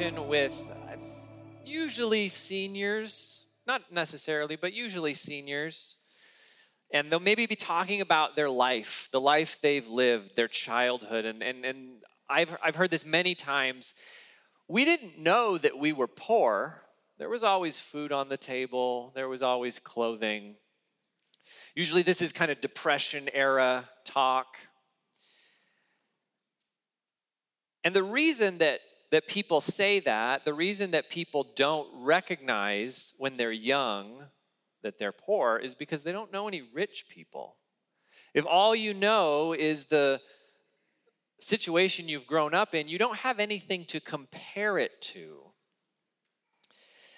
with usually seniors, not necessarily, but usually seniors. And they'll maybe be talking about their life, the life they've lived, their childhood. And, and, and I've, I've heard this many times. We didn't know that we were poor. There was always food on the table, there was always clothing. Usually, this is kind of Depression era talk. And the reason that, that people say that, the reason that people don't recognize when they're young that they're poor, is because they don't know any rich people. If all you know is the situation you've grown up in, you don't have anything to compare it to.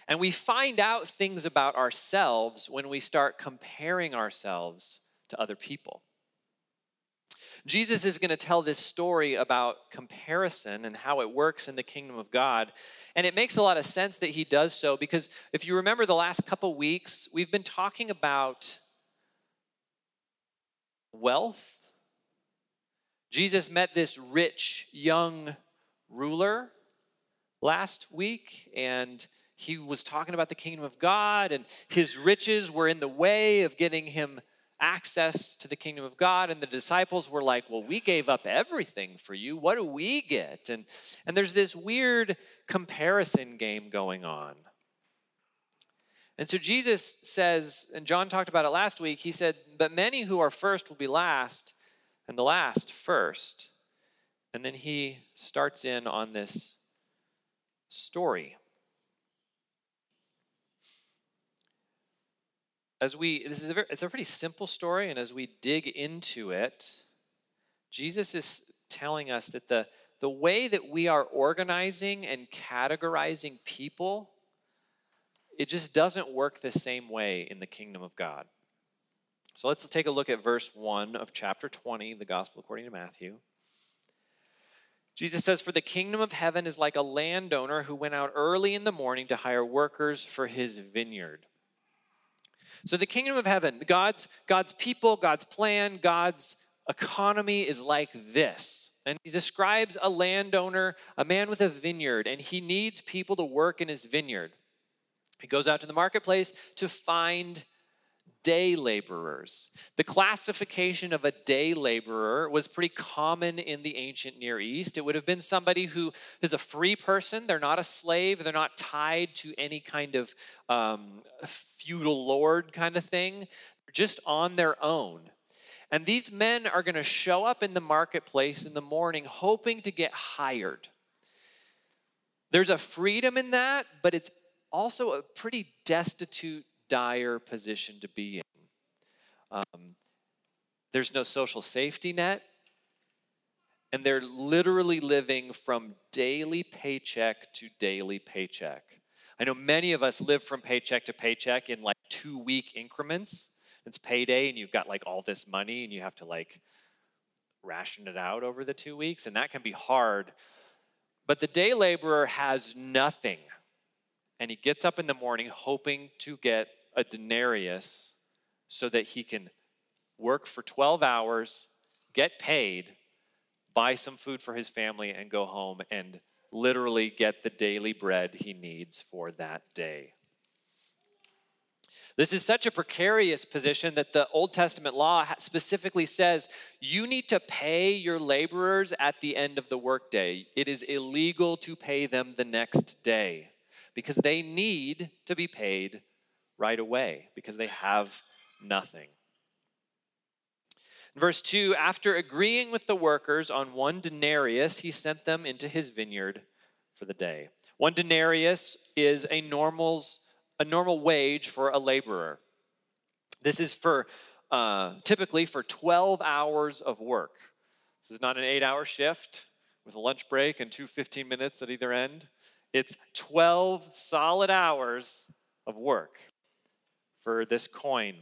And we find out things about ourselves when we start comparing ourselves to other people. Jesus is going to tell this story about comparison and how it works in the kingdom of God. And it makes a lot of sense that he does so because if you remember the last couple weeks, we've been talking about wealth. Jesus met this rich young ruler last week and he was talking about the kingdom of God and his riches were in the way of getting him access to the kingdom of God. And the disciples were like, Well, we gave up everything for you. What do we get? And, and there's this weird comparison game going on. And so Jesus says, and John talked about it last week, he said, But many who are first will be last, and the last first. And then he starts in on this story. As we this is a very, it's a pretty simple story and as we dig into it jesus is telling us that the the way that we are organizing and categorizing people it just doesn't work the same way in the kingdom of god so let's take a look at verse 1 of chapter 20 the gospel according to matthew Jesus says, For the kingdom of heaven is like a landowner who went out early in the morning to hire workers for his vineyard. So the kingdom of heaven, God's God's people, God's plan, God's economy is like this. And he describes a landowner, a man with a vineyard, and he needs people to work in his vineyard. He goes out to the marketplace to find day laborers. The classification of a day laborer was pretty common in the ancient Near East. It would have been somebody who is a free person, they're not a slave, they're not tied to any kind of um, feudal lord kind of thing, just on their own. And these men are going to show up in the marketplace in the morning hoping to get hired. There's a freedom in that, but it's also a pretty destitute dire position to be in. Um, there's no social safety net, and they're literally living from daily paycheck to daily paycheck. I know many of us live from paycheck to paycheck in like two week increments. It's payday, and you've got like all this money, and you have to like ration it out over the two weeks, and that can be hard. But the day laborer has nothing and he gets up in the morning hoping to get a denarius so that he can work for 12 hours, get paid, buy some food for his family, and go home and literally get the daily bread he needs for that day. This is such a precarious position that the Old Testament law specifically says you need to pay your laborers at the end of the workday. It is illegal to pay them the next day because they need to be paid right away because they have nothing. verse 2 After agreeing with the workers on one denarius, he sent them into his vineyard for the day. One denarius is a normal's a normal wage for a laborer. This is for uh, typically for 12 hours of work. This is not an eight hour shift with a lunch break and two 15 minutes at either end. It's 12 solid hours of work for this coin.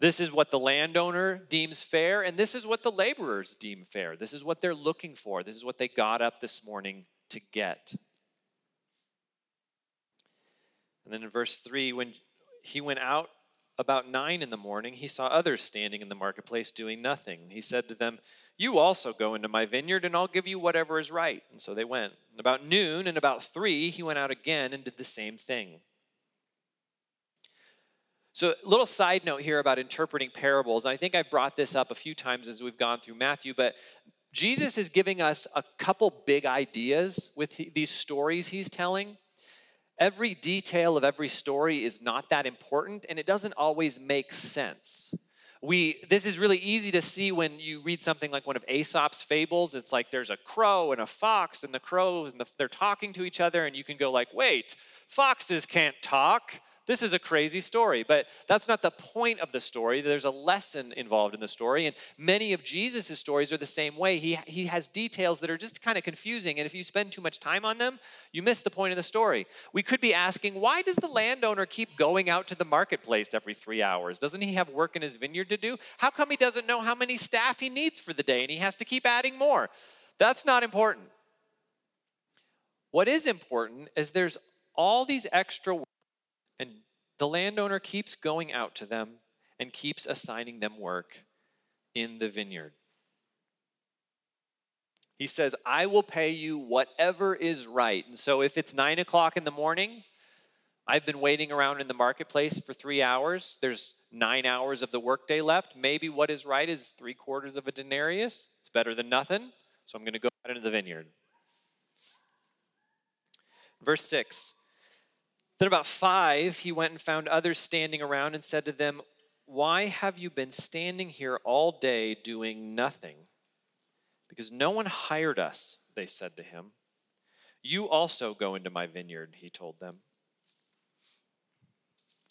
This is what the landowner deems fair, and this is what the laborers deem fair. This is what they're looking for. This is what they got up this morning to get. And then in verse 3, when he went out about nine in the morning, he saw others standing in the marketplace doing nothing. He said to them, You also go into my vineyard, and I'll give you whatever is right. And so they went. And about noon and about three, he went out again and did the same thing. So, a little side note here about interpreting parables. I think I've brought this up a few times as we've gone through Matthew, but Jesus is giving us a couple big ideas with these stories he's telling. Every detail of every story is not that important, and it doesn't always make sense. We, this is really easy to see when you read something like one of Aesop's fables. It's like there's a crow and a fox, and the crows and the, they're talking to each other, and you can go like, "Wait, foxes can't talk." This is a crazy story, but that's not the point of the story. There's a lesson involved in the story, and many of Jesus' stories are the same way. He, he has details that are just kind of confusing, and if you spend too much time on them, you miss the point of the story. We could be asking, why does the landowner keep going out to the marketplace every three hours? Doesn't he have work in his vineyard to do? How come he doesn't know how many staff he needs for the day and he has to keep adding more? That's not important. What is important is there's all these extra the landowner keeps going out to them and keeps assigning them work in the vineyard. He says, I will pay you whatever is right. And so if it's nine o'clock in the morning, I've been waiting around in the marketplace for three hours. There's nine hours of the workday left. Maybe what is right is three quarters of a denarius. It's better than nothing. So I'm going to go out into the vineyard. Verse 6 then, about five, he went and found others standing around and said to them, Why have you been standing here all day doing nothing? Because no one hired us, they said to him. You also go into my vineyard, he told them.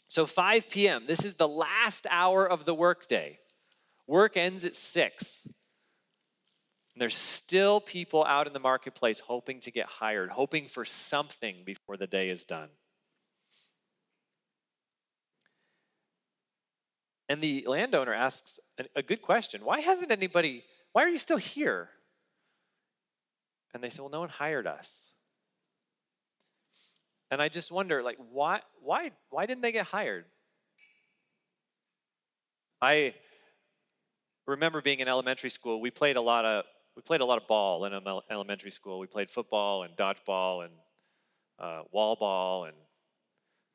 So, 5 p.m., this is the last hour of the workday. Work ends at 6. And there's still people out in the marketplace hoping to get hired, hoping for something before the day is done. And the landowner asks a good question Why hasn't anybody, why are you still here? And they say, Well, no one hired us. And I just wonder, like, why, why, why didn't they get hired? I remember being in elementary school. We played a lot of we played a lot of ball in elementary school. We played football and dodgeball and uh, wall ball and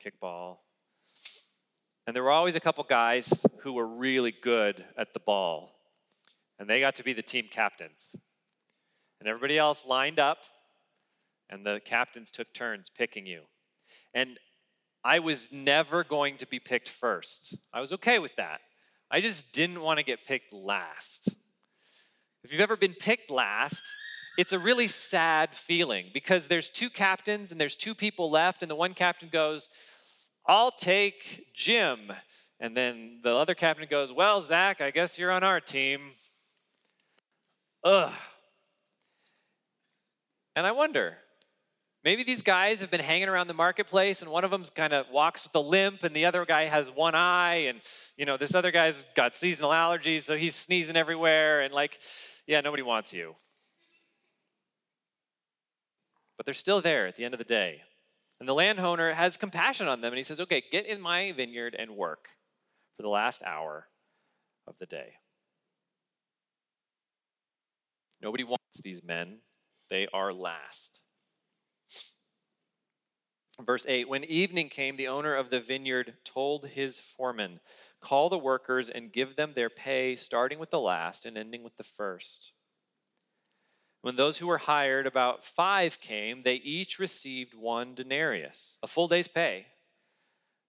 kickball. And there were always a couple guys who were really good at the ball. And they got to be the team captains. And everybody else lined up, and the captains took turns picking you. And I was never going to be picked first. I was okay with that. I just didn't want to get picked last. If you've ever been picked last, it's a really sad feeling because there's two captains and there's two people left, and the one captain goes, I'll take Jim. And then the other captain goes, Well, Zach, I guess you're on our team. Ugh. And I wonder, maybe these guys have been hanging around the marketplace and one of them's kind of walks with a limp and the other guy has one eye and you know this other guy's got seasonal allergies so he's sneezing everywhere and like yeah nobody wants you but they're still there at the end of the day and the landowner has compassion on them and he says, Okay, get in my vineyard and work for the last hour of the day. Nobody wants these men, they are last. Verse 8 When evening came, the owner of the vineyard told his foreman, Call the workers and give them their pay, starting with the last and ending with the first. When those who were hired, about five came, they each received one denarius, a full day's pay.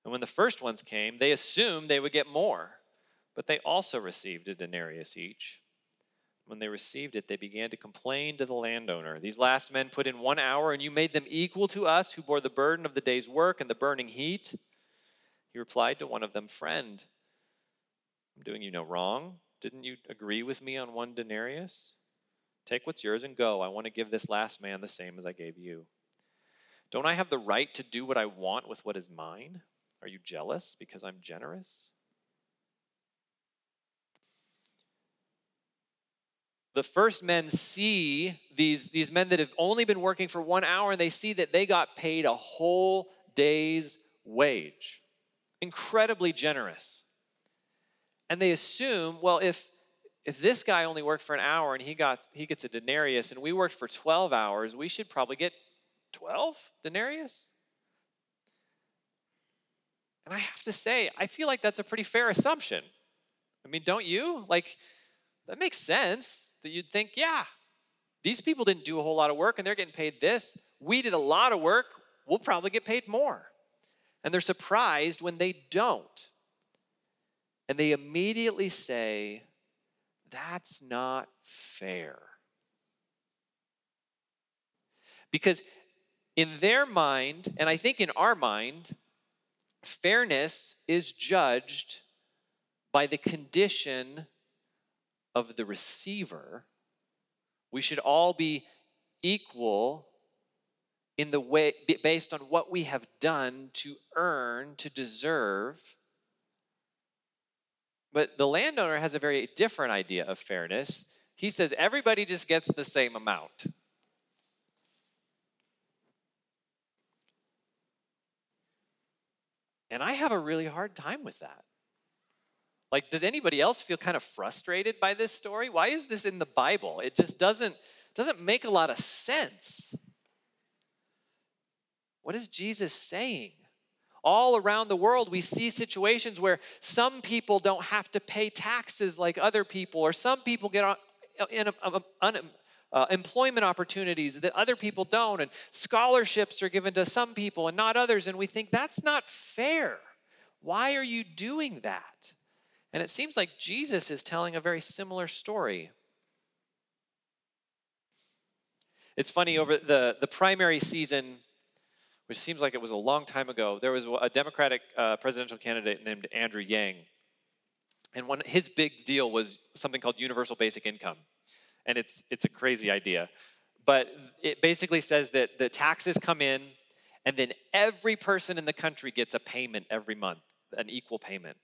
And when the first ones came, they assumed they would get more, but they also received a denarius each. When they received it, they began to complain to the landowner. These last men put in one hour, and you made them equal to us who bore the burden of the day's work and the burning heat. He replied to one of them, Friend, I'm doing you no wrong. Didn't you agree with me on one denarius? Take what's yours and go. I want to give this last man the same as I gave you. Don't I have the right to do what I want with what is mine? Are you jealous because I'm generous? The first men see these, these men that have only been working for one hour and they see that they got paid a whole day's wage incredibly generous. And they assume, well, if if this guy only worked for an hour and he got he gets a denarius and we worked for 12 hours, we should probably get 12 denarius? And I have to say, I feel like that's a pretty fair assumption. I mean, don't you? Like, that makes sense that you'd think, yeah, these people didn't do a whole lot of work and they're getting paid this. We did a lot of work, we'll probably get paid more. And they're surprised when they don't. And they immediately say, that's not fair. Because in their mind, and I think in our mind, fairness is judged by the condition of the receiver. We should all be equal in the way based on what we have done to earn, to deserve. But the landowner has a very different idea of fairness. He says everybody just gets the same amount. And I have a really hard time with that. Like, does anybody else feel kind of frustrated by this story? Why is this in the Bible? It just doesn't, doesn't make a lot of sense. What is Jesus saying? All around the world, we see situations where some people don't have to pay taxes like other people, or some people get on, uh, employment opportunities that other people don't, and scholarships are given to some people and not others, and we think that's not fair. Why are you doing that? And it seems like Jesus is telling a very similar story. It's funny, over the, the primary season, which seems like it was a long time ago, there was a Democratic uh, presidential candidate named Andrew Yang. And one, his big deal was something called universal basic income and it's it's a crazy idea. But it basically says that the taxes come in, and then every person in the country gets a payment every month, an equal payment.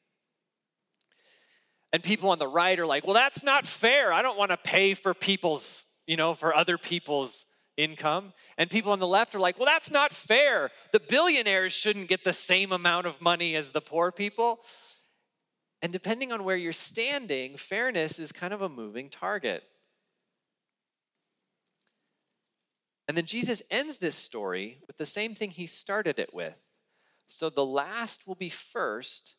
And people on the right are like, well, that's not fair. I don't want to pay for people's, you know, for other people's income. And people on the left are like, well, that's not fair. The billionaires shouldn't get the same amount of money as the poor people. And depending on where you're standing, fairness is kind of a moving target. And then Jesus ends this story with the same thing he started it with. So the last will be first,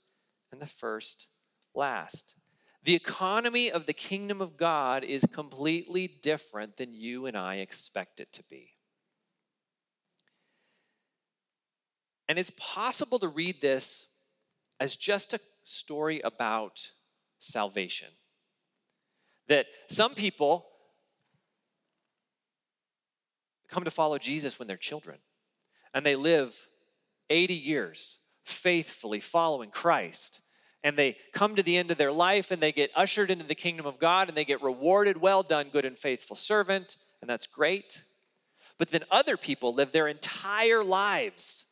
and the first last. The economy of the kingdom of God is completely different than you and I expect it to be. And it's possible to read this as just a story about salvation. That some people come to follow Jesus when they're children. And they live 80 years faithfully following Christ. And they come to the end of their life and they get ushered into the kingdom of God and they get rewarded. Well done, good and faithful servant. And that's great. But then other people live their entire lives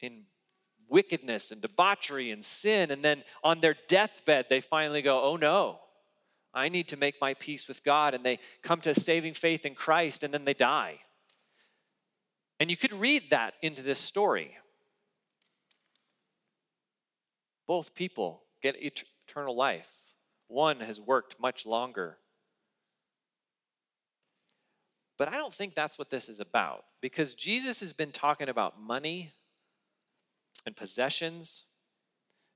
in wickedness and debauchery and sin. And then on their deathbed, they finally go, oh no, I need to make my peace with God. And they come to saving faith in Christ and then they die. And you could read that into this story. Both people get eternal life. One has worked much longer. But I don't think that's what this is about because Jesus has been talking about money and possessions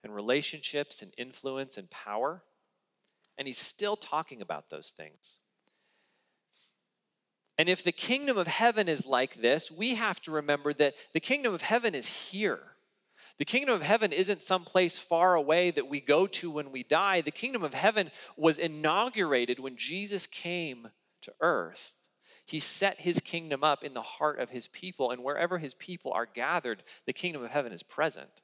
and relationships and influence and power. And he's still talking about those things. And if the kingdom of heaven is like this, we have to remember that the kingdom of heaven is here. The kingdom of heaven isn't some place far away that we go to when we die. The kingdom of heaven was inaugurated when Jesus came to earth. He set his kingdom up in the heart of his people, and wherever his people are gathered, the kingdom of heaven is present.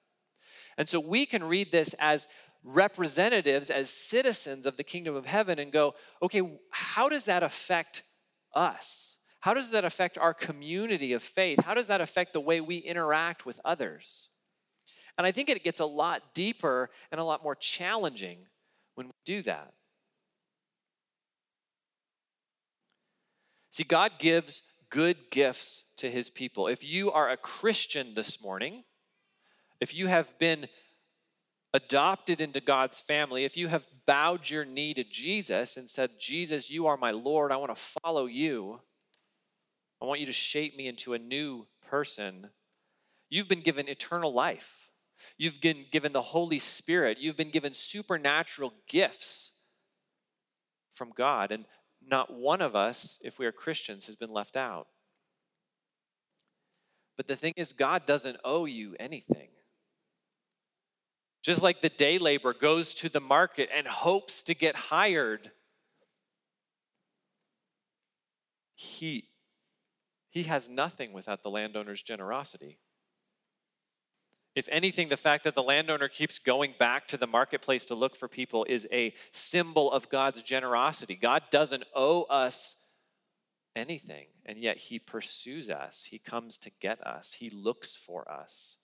And so we can read this as representatives, as citizens of the kingdom of heaven, and go, okay, how does that affect us? How does that affect our community of faith? How does that affect the way we interact with others? And I think it gets a lot deeper and a lot more challenging when we do that. See, God gives good gifts to his people. If you are a Christian this morning, if you have been adopted into God's family, if you have bowed your knee to Jesus and said, Jesus, you are my Lord, I want to follow you, I want you to shape me into a new person, you've been given eternal life. You've been given the Holy Spirit. You've been given supernatural gifts from God. And not one of us, if we are Christians, has been left out. But the thing is, God doesn't owe you anything. Just like the day laborer goes to the market and hopes to get hired, he, he has nothing without the landowner's generosity. If anything, the fact that the landowner keeps going back to the marketplace to look for people is a symbol of God's generosity. God doesn't owe us anything, and yet He pursues us, He comes to get us, He looks for us.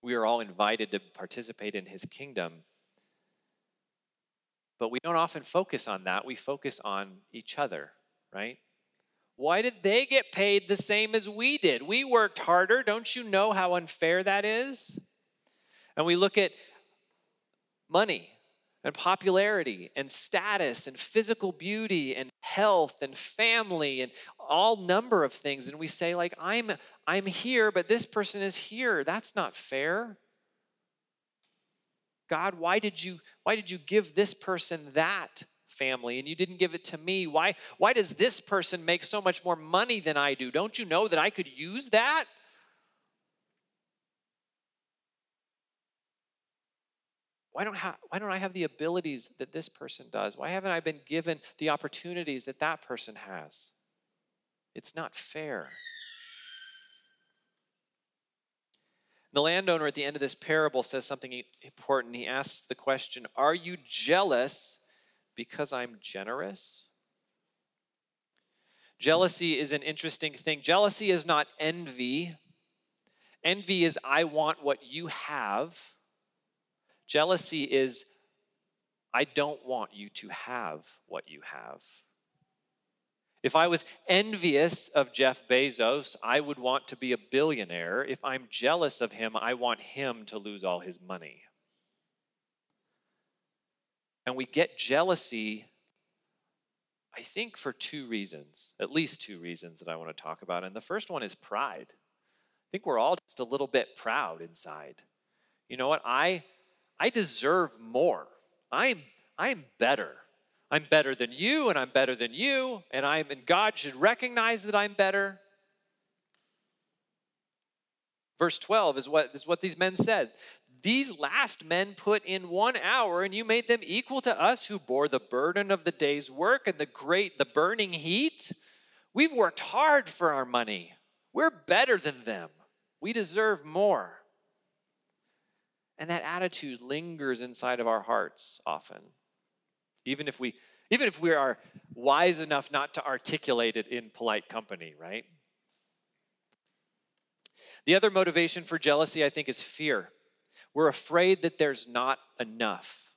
We are all invited to participate in his kingdom. But we don't often focus on that. We focus on each other, right? Why did they get paid the same as we did? We worked harder. Don't you know how unfair that is? And we look at money and popularity and status and physical beauty and health and family and all number of things and we say like i'm i'm here but this person is here that's not fair god why did you why did you give this person that family and you didn't give it to me why why does this person make so much more money than i do don't you know that i could use that Why don't, ha- why don't I have the abilities that this person does? Why haven't I been given the opportunities that that person has? It's not fair. The landowner at the end of this parable says something important. He asks the question Are you jealous because I'm generous? Jealousy is an interesting thing. Jealousy is not envy. Envy is, I want what you have. Jealousy is, I don't want you to have what you have. If I was envious of Jeff Bezos, I would want to be a billionaire. If I'm jealous of him, I want him to lose all his money. And we get jealousy, I think, for two reasons, at least two reasons that I want to talk about. And the first one is pride. I think we're all just a little bit proud inside. You know what? I I deserve more. I'm, I'm better. I'm better than you, and I'm better than you, and I'm and God should recognize that I'm better. Verse 12 is what, is what these men said. These last men put in one hour, and you made them equal to us who bore the burden of the day's work and the great, the burning heat. We've worked hard for our money. We're better than them. We deserve more. And that attitude lingers inside of our hearts often. Even if we even if we are wise enough not to articulate it in polite company, right? The other motivation for jealousy, I think, is fear. We're afraid that there's not enough.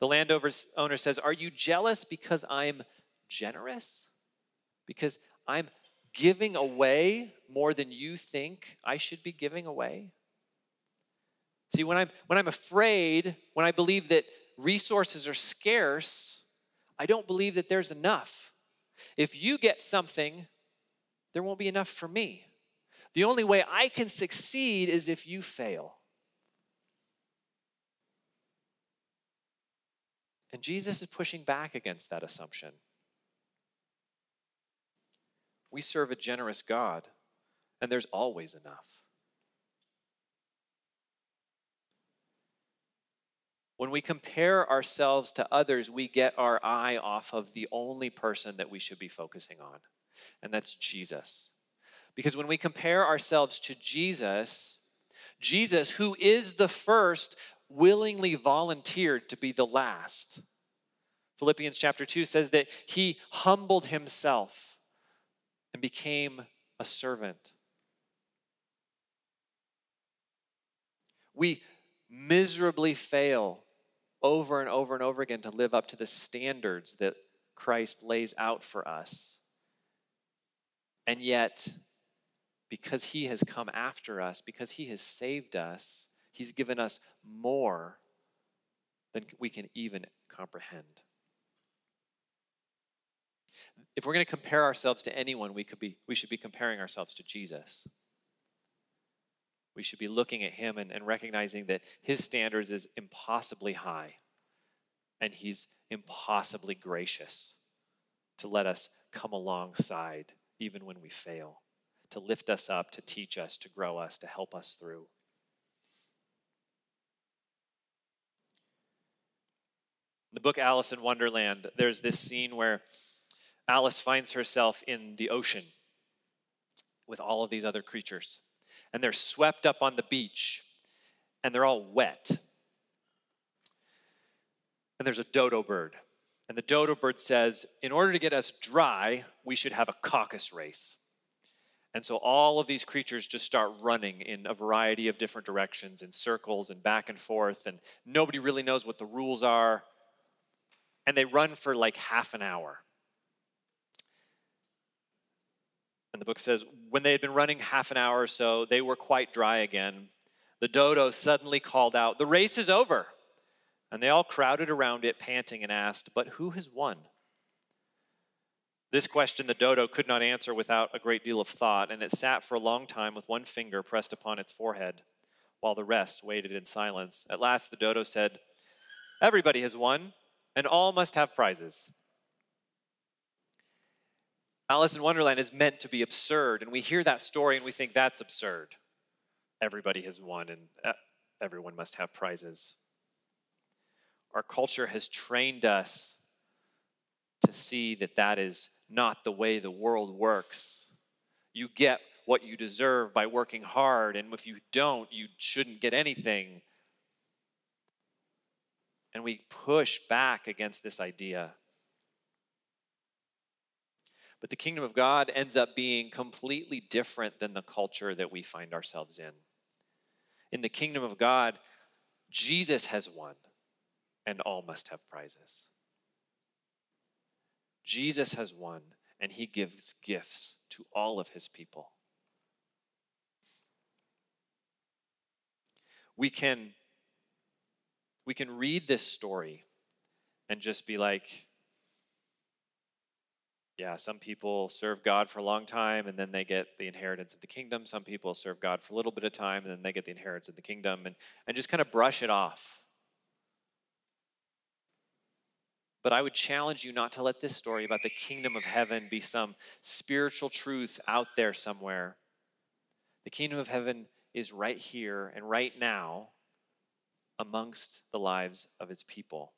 The landowner says, Are you jealous because I'm generous? Because I'm giving away more than you think I should be giving away? See, when I'm, when I'm afraid, when I believe that resources are scarce, I don't believe that there's enough. If you get something, there won't be enough for me. The only way I can succeed is if you fail. And Jesus is pushing back against that assumption. We serve a generous God, and there's always enough. When we compare ourselves to others, we get our eye off of the only person that we should be focusing on, and that's Jesus. Because when we compare ourselves to Jesus, Jesus, who is the first, willingly volunteered to be the last. Philippians chapter 2 says that he humbled himself and became a servant. We miserably fail over and over and over again to live up to the standards that Christ lays out for us. And yet, because he has come after us, because he has saved us, he's given us more than we can even comprehend. If we're going to compare ourselves to anyone, we, could be, we should be comparing ourselves to Jesus. We should be looking at him and, and recognizing that his standards is impossibly high and he's impossibly gracious to let us come alongside even when we fail, to lift us up, to teach us, to grow us, to help us through. In the book Alice in Wonderland, there's this scene where Alice finds herself in the ocean with all of these other creatures. And they're swept up on the beach and they're all wet. And there's a dodo bird. And the dodo bird says, in order to get us dry, we should have a caucus race. And so all of these creatures just start running in a variety of different directions, in circles and back and forth, and nobody really knows what the rules are. And they run for like half an hour. And the book says, when they had been running half an hour or so, they were quite dry again. The dodo suddenly called out, The race is over. And they all crowded around it, panting, and asked, But who has won? This question the dodo could not answer without a great deal of thought, and it sat for a long time with one finger pressed upon its forehead, while the rest waited in silence. At last the dodo said, Everybody has won, and all must have prizes. Alice in Wonderland is meant to be absurd, and we hear that story and we think that's absurd. Everybody has won, and uh, everyone must have prizes. Our culture has trained us to see that that is not the way the world works. You get what you deserve by working hard, and if you don't, you shouldn't get anything. And we push back against this idea. But the kingdom of God ends up being completely different than the culture that we find ourselves in. In the kingdom of God, Jesus has won, and all must have prizes. Jesus has won, and he gives gifts to all of his people. We can, we can read this story and just be like, yeah, some people serve God for a long time and then they get the inheritance of the kingdom. Some people serve God for a little bit of time and then they get the inheritance of the kingdom and, and just kind of brush it off. But I would challenge you not to let this story about the kingdom of heaven be some spiritual truth out there somewhere. The kingdom of heaven is right here and right now amongst the lives of its people.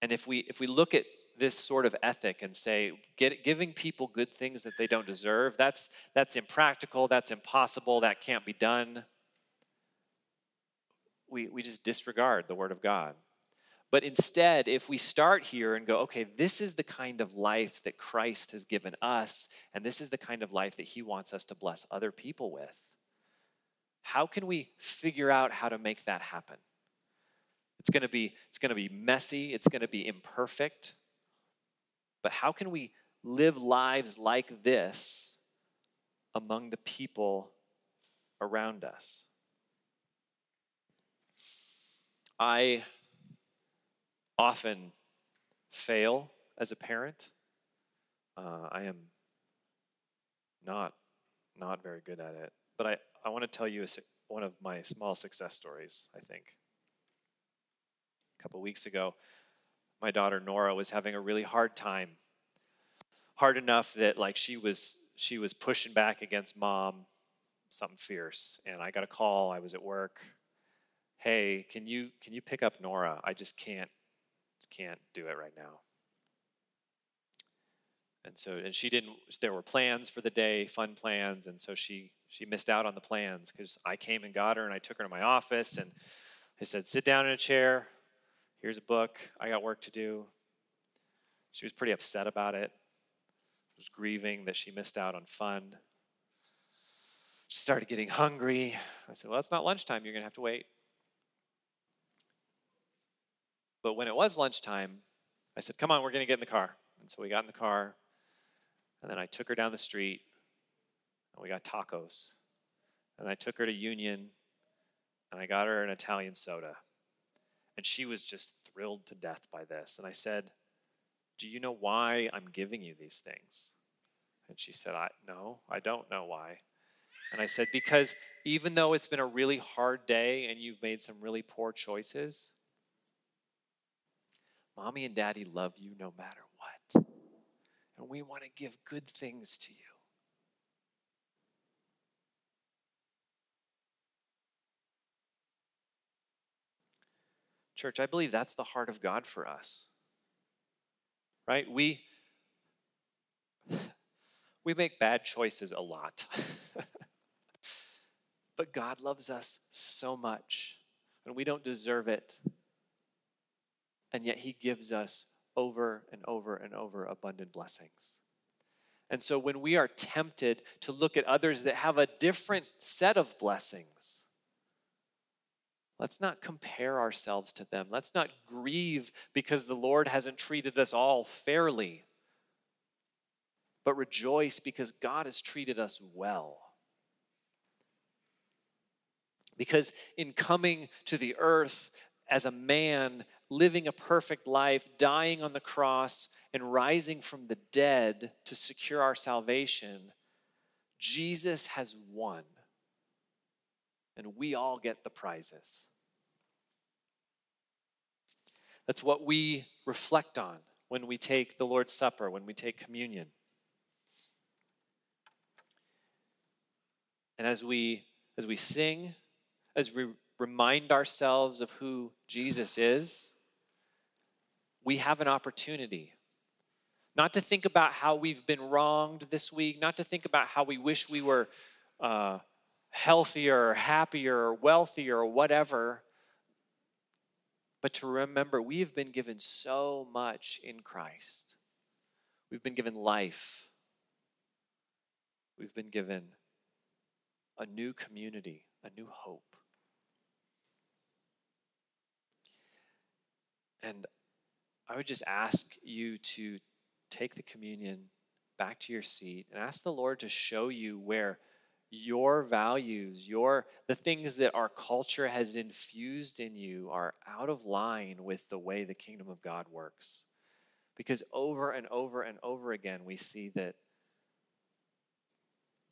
And if we if we look at this sort of ethic and say get, giving people good things that they don't deserve, that's that's impractical, that's impossible, that can't be done. We we just disregard the word of God. But instead, if we start here and go, okay, this is the kind of life that Christ has given us, and this is the kind of life that he wants us to bless other people with, how can we figure out how to make that happen? It's going to be it's going to be messy, it's going to be imperfect. But how can we live lives like this among the people around us? I often fail as a parent. Uh, I am not not very good at it, but I, I want to tell you a, one of my small success stories, I think a couple weeks ago, my daughter Nora was having a really hard time. Hard enough that like she was she was pushing back against mom, something fierce. And I got a call. I was at work. Hey, can you can you pick up Nora? I just can't can't do it right now. And so and she didn't there were plans for the day, fun plans, and so she she missed out on the plans because I came and got her and I took her to my office and I said, sit down in a chair, Here's a book. I got work to do. She was pretty upset about it. Was grieving that she missed out on fun. She started getting hungry. I said, Well, it's not lunchtime. You're going to have to wait. But when it was lunchtime, I said, Come on, we're going to get in the car. And so we got in the car. And then I took her down the street and we got tacos. And I took her to Union and I got her an Italian soda. And she was just thrilled to death by this. And I said, Do you know why I'm giving you these things? And she said, I no, I don't know why. And I said, Because even though it's been a really hard day and you've made some really poor choices, mommy and daddy love you no matter what. And we want to give good things to you. Church, I believe that's the heart of God for us. Right? We we make bad choices a lot. but God loves us so much, and we don't deserve it. And yet He gives us over and over and over abundant blessings. And so when we are tempted to look at others that have a different set of blessings, Let's not compare ourselves to them. Let's not grieve because the Lord hasn't treated us all fairly, but rejoice because God has treated us well. Because in coming to the earth as a man, living a perfect life, dying on the cross, and rising from the dead to secure our salvation, Jesus has won and we all get the prizes. That's what we reflect on when we take the Lord's Supper, when we take communion. And as we as we sing, as we remind ourselves of who Jesus is, we have an opportunity not to think about how we've been wronged this week, not to think about how we wish we were uh, healthier, or happier, or wealthier, or whatever, but to remember we have been given so much in Christ. We've been given life, we've been given a new community, a new hope. And I would just ask you to take the communion back to your seat and ask the Lord to show you where your values, your the things that our culture has infused in you are out of line with the way the kingdom of God works. Because over and over and over again we see that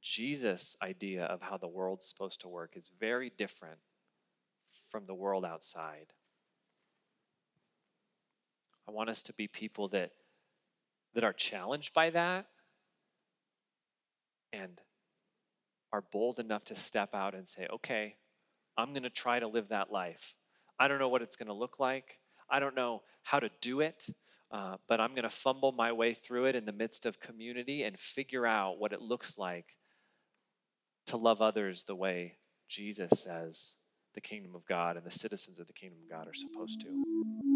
Jesus' idea of how the world's supposed to work is very different from the world outside. I want us to be people that that are challenged by that and are bold enough to step out and say, okay, I'm going to try to live that life. I don't know what it's going to look like. I don't know how to do it, uh, but I'm going to fumble my way through it in the midst of community and figure out what it looks like to love others the way Jesus says the kingdom of God and the citizens of the kingdom of God are supposed to.